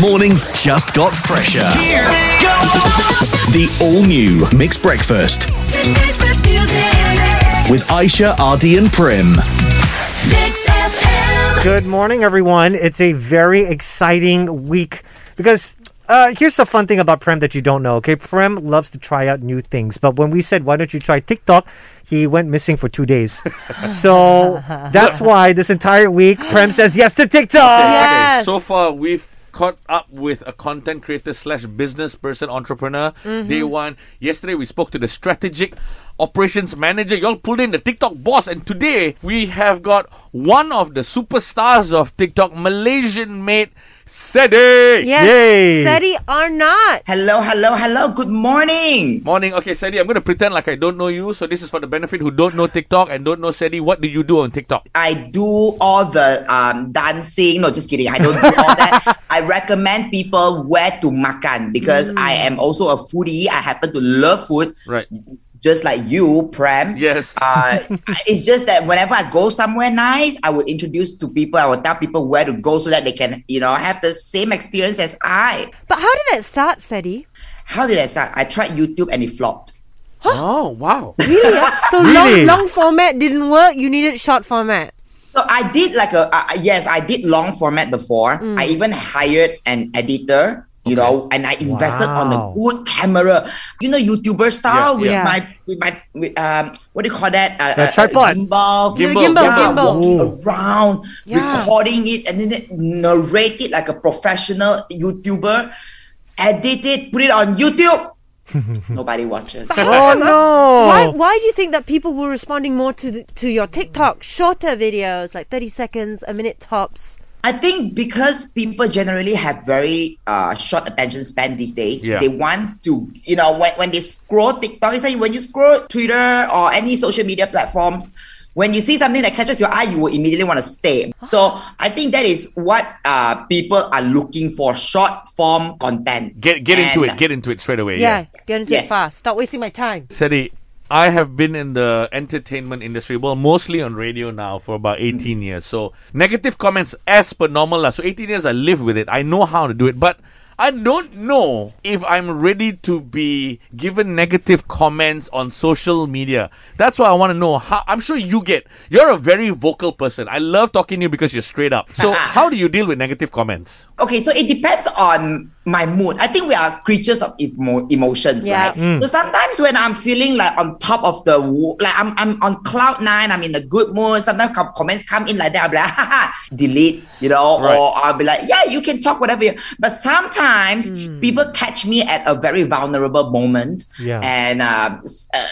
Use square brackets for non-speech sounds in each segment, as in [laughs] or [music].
Mornings just got fresher. The all new MIX Breakfast Today's best music. with Aishah, RD, and Prem. Mix FM. Good morning, everyone. It's a very exciting week because uh, here's the fun thing about Prem that you don't know. Okay, Prem loves to try out new things, but when we said why don't you try TikTok, he went missing for two days. [laughs] so that's why this entire week Prem says yes to TikTok. Yes. So far, we've caught up with a content creator slash business person entrepreneur. Mm-hmm. Day one. Yesterday, we spoke to the strategic operations manager. Y'all pulled in the TikTok boss, and today we have got one of the superstars of TikTok, Malaysian made Ceddy. Yes. Yay. Ceddy or not. Hello, hello, hello. Good morning. Morning. Okay, Ceddy, I'm going to pretend like I don't know you. So this is for the benefit who don't know TikTok and don't know Ceddy. What do you do on TikTok? I do all the um, dancing. No, just kidding. I don't do all that. [laughs] I recommend people where to makan because I am also a foodie. I happen to love food. Right. Just like you, Prem. Yes. Uh, [laughs] it's just that whenever I go somewhere nice, I will introduce to people. I will tell people where to go so that they can, you know, have the same experience as I. But how did that start, Ceddy? How did I start? I tried YouTube and it flopped. Oh, wow. [laughs] Really? so Really? long, long format didn't work. You needed short format. So I did like a uh, yes, I did long format before. Mm. I even hired an editor, you know, and I invested on a good camera, you know, YouTuber style Yeah, with yeah. my with my with, um what do you call that? Uh, A tripod. gimbal, Gimbal, gimbal, yeah, gimbal. walking Ooh. around, Yeah. recording it, and then narrate it like a professional YouTuber. Edit it, put it on YouTube. [laughs] Nobody watches. [laughs] Oh no! Why, why do you think that people were responding more to the, to your TikTok shorter videos, like 30 seconds, a minute tops? I think because people generally have very uh, short attention span these days, Yeah. they want to, you know, when, when they scroll TikTok, it's like when you scroll Twitter or any social media platforms, when you see something that catches your eye, you will immediately want to stay. So I think that is what uh, people are looking for short form content. Get get into it. Get into it straight away. Yeah, get into it fast. Stop wasting my time. Ceddy, I have been in the entertainment industry, well, mostly on radio now for about hmm. 18 years. So, negative comments as per normal. So, 18 years I live with it. I know how to do it. But I don't know if I'm ready to be given negative comments on social media. That's why I want to know. How, I'm sure you get. You're a very vocal person. I love talking to you because you're straight up. So, [laughs] how do you deal with negative comments? Okay, so it depends on my mood. I think we are creatures of emo- emotions, Yeah. right? Mm. So sometimes when I'm feeling like on top of the, wo- like I'm, I'm on cloud nine, I'm in a good mood. Sometimes com- comments come in like that. I'll be like, [laughs] haha, delete, you know, Right. or I'll be like, yeah, you can talk whatever. You, but sometimes people catch me at a very vulnerable moment, Yeah. and uh, uh,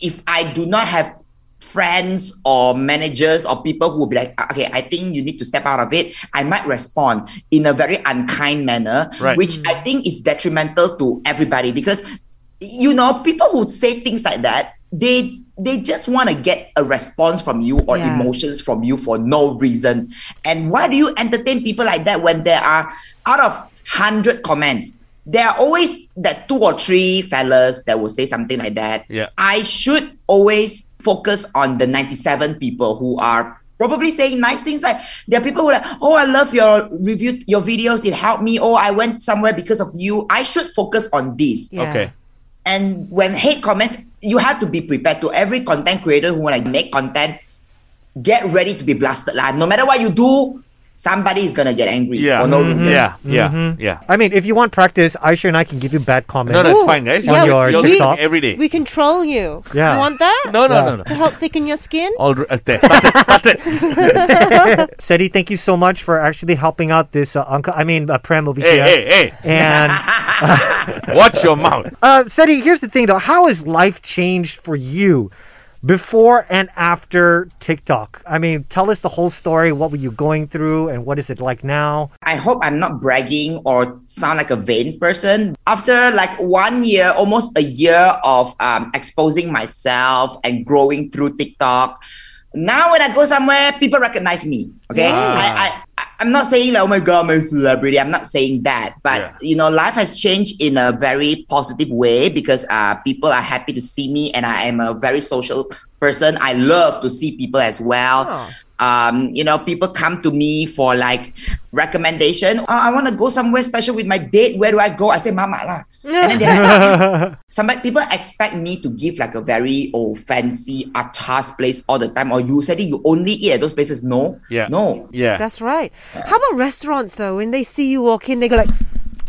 if I do not have friends or managers or people who will be like, "Ah, okay, I think you need to step out of it, I might respond in a very unkind manner, Right. which I think is detrimental to everybody because, you know, people who say things like that, they they just want to get a response from you or Yeah. emotions from you for no reason. And why do you entertain people like that when there are out of hundred comments? There are always that two or three fellas that will say something like that. Yeah. I should always focus on the 97 people who are probably saying nice things like there are people who are like, oh, I love your review, your videos, it helped me. Oh, I went somewhere because of you. I should focus on this. Yeah. Okay. And when hate comments, you have to be prepared to every content creator who want to make content, get ready to be blasted. Like, no matter what you do, somebody is gonna get angry Yeah. for no Mhm. reason. Yeah. Yeah. Yeah. I mean, if you want practice, Aishah and I can give you bad comments. No, that's Ooh, fine, guys. on yeah, your You're TikTok. every day. We control you. Yeah. You want that? No, no, Yeah. no, no. To help thicken your skin? All r- uh, there. Start it. Start it. [laughs] Ceddy, thank you so much for actually helping out this uh, uncle. I mean, uh, Prem over hey, here. hey, hey. And [laughs] Watch your mouth. [laughs] uh, Ceddy, here's the thing though. How has life changed for you before and after TikTok? I mean, tell us the whole story. What were you going through, and what is it like now? I hope I'm not bragging or sound like a vain person. After like one year, almost a year of um, exposing myself and growing through TikTok, now when I go somewhere, people recognize me. Okay, Wow. I, I I- I'm not saying like oh my god, I'm a celebrity. I'm not saying that, but Yeah. you know, life has changed in a very positive way because uh, people are happy to see me, and I am a very social person. I love to see people as well. Oh. Um, you know, people come to me for like recommendation. Oh, I want to go somewhere special with my date. Where do I go? I say mama lah. And then they're like, [laughs] some people expect me to give like a very oh fancy atas place all the time. Or you said it, you only eat at those places. No, Yeah. no. Yeah. That's right. How about restaurants though? When they see you walk in, they go like,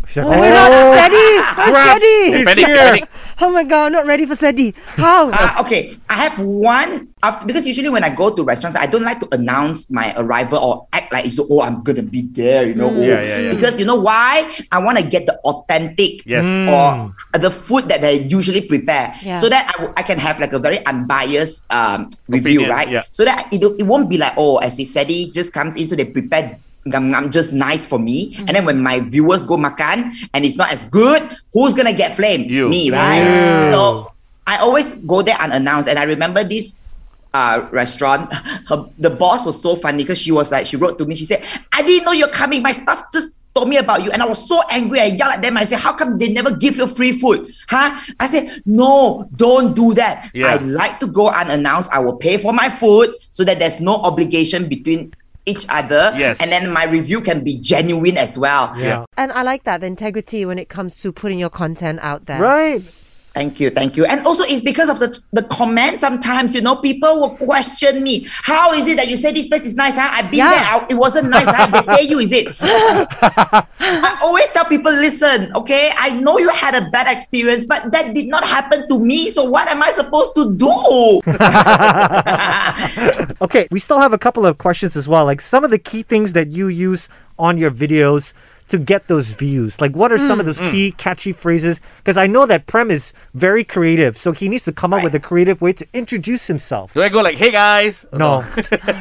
She's "Oh like, my God, Ceddy! Where's Ceddy? panic, panic. Oh my God, not ready for Ceddy. How? Uh, okay, I have one after because usually when I go to restaurants, I don't like to announce my arrival or act like it's oh I'm gonna be there, you know. oh. Yeah, yeah, yeah. Because you know why? I want to get the authentic Yes. or the food that they usually prepare, Yeah. so that I, w- I can have like a very unbiased um, review, Opinion, right? yeah. So that it, it won't be like oh as if Ceddy just comes in, so they prepare. Ngam ngam just nice for me, and then when my viewers go makan and it's not as good, who's gonna get flamed? You. Me, right? You. So I always go there unannounced, and I remember this uh, restaurant. [laughs] Her, the boss was so funny because she was like, she wrote to me. She said, "I didn't know you're coming. My staff just." Told me about you, and I was so angry. I yelled at them. I said, "How come they never give you free food, huh?" I said, "No, don't do that. Yeah. I like to go unannounced. I will pay for my food so that there's no obligation between each other. Yes. and then my review can be genuine as well. yeah. And I like that the integrity when it comes to putting your content out there. Right. Thank you, thank you. And also, it's because of the the comments. Sometimes, you know, people will question me. How is it that you say this place is nice? Huh? I've been Yeah. there. It wasn't nice. Huh? They pay you, is it? [laughs] I always tell people, listen, okay, I know you had a bad experience, but that did not happen to me. So what am I supposed to do? [laughs] Okay, we still have a couple of questions as well. Like some of the key things that you use on your videos to get those views. Like what are some of those key catchy phrases? Because I know that Prem is very creative, so he needs to come up with a creative way to introduce himself. Do I go like, hey guys? No,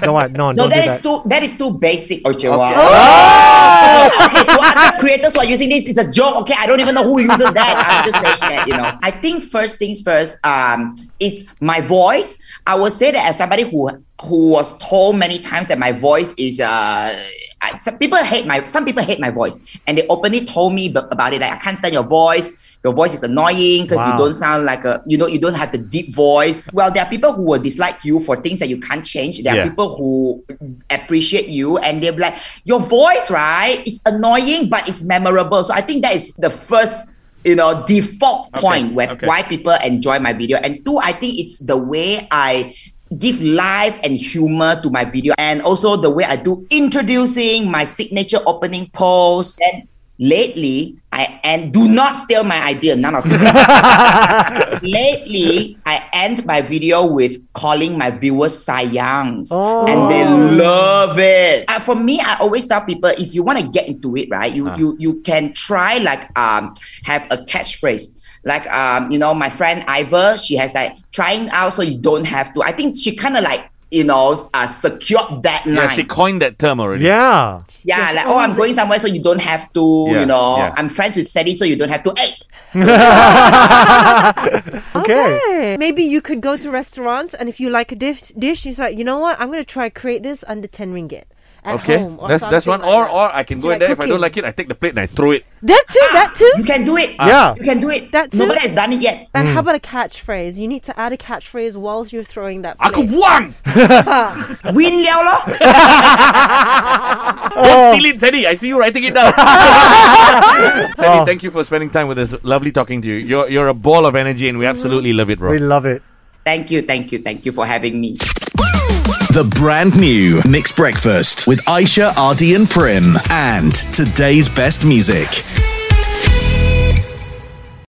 no, what? [laughs] No, No, [laughs] that is that. too that is too basic, Ochewa. Okay. okay, to other creators who are using this, it's a joke. Okay, I don't even know who uses that. I'm just saying that, you know. I think first things first, um, is my voice. I will say that as somebody who who was told many times that my voice is uh I- some people hate my some people hate my voice. And they openly told me b- about it like I can't stand your voice. Your voice is annoying because Wow. you don't sound like a you know you don't have the deep voice. Well there are people who will dislike you for things that you can't change. There are people who appreciate you and they're like your voice right it's annoying but it's memorable. So i think that is the first you know default Okay, point where okay. why people enjoy my video. And two i think it's the way i give life and humor to my video. And also the way i do introducing my signature opening pose and lately i and do not steal my idea none of you. [laughs] Lately i end my video with calling my viewers sayangs Oh. and they love it. Uh, for me i always tell people if you want to get into it right you you you can try like um have a catchphrase like um you know my friend Ivor she has like trying out so you don't have to i think she kind of like you know uh, secured that line Yeah, she coined that term already. Yeah. yeah, Yes, like oh, I'm going somewhere, so you don't have to. Yeah, you know, yeah. I'm friends with Ceddy, so you don't have to. Hey, [laughs] Okay. Hey, Maybe you could go to restaurants and if you like a dish, dish, you're like, you know what? I'm gonna try create this under ten ringgit at Okay, home. Or that's that's one. like Or that. or I can So go you in there if I don't like it, I take the plate and I throw it. That too. That too. you can do it. Ah. Yeah. You can do it. That too? Nobody has done it yet. And mm. how about a catchphrase? You need to add a catchphrase whilst you're throwing that. Aku plate. buang. [laughs] Win liao lor. [laughs] Don't oh. steal it, Ceddy. I see you writing it down. [laughs] Ceddy, oh. thank you for spending time with us. Lovely talking to you. You're you're a ball of energy, and we absolutely love it, bro. We love it. Thank you, thank you, thank you for having me. The brand new MIX Breakfast with Aishah, RD, and Prem. And today's best music.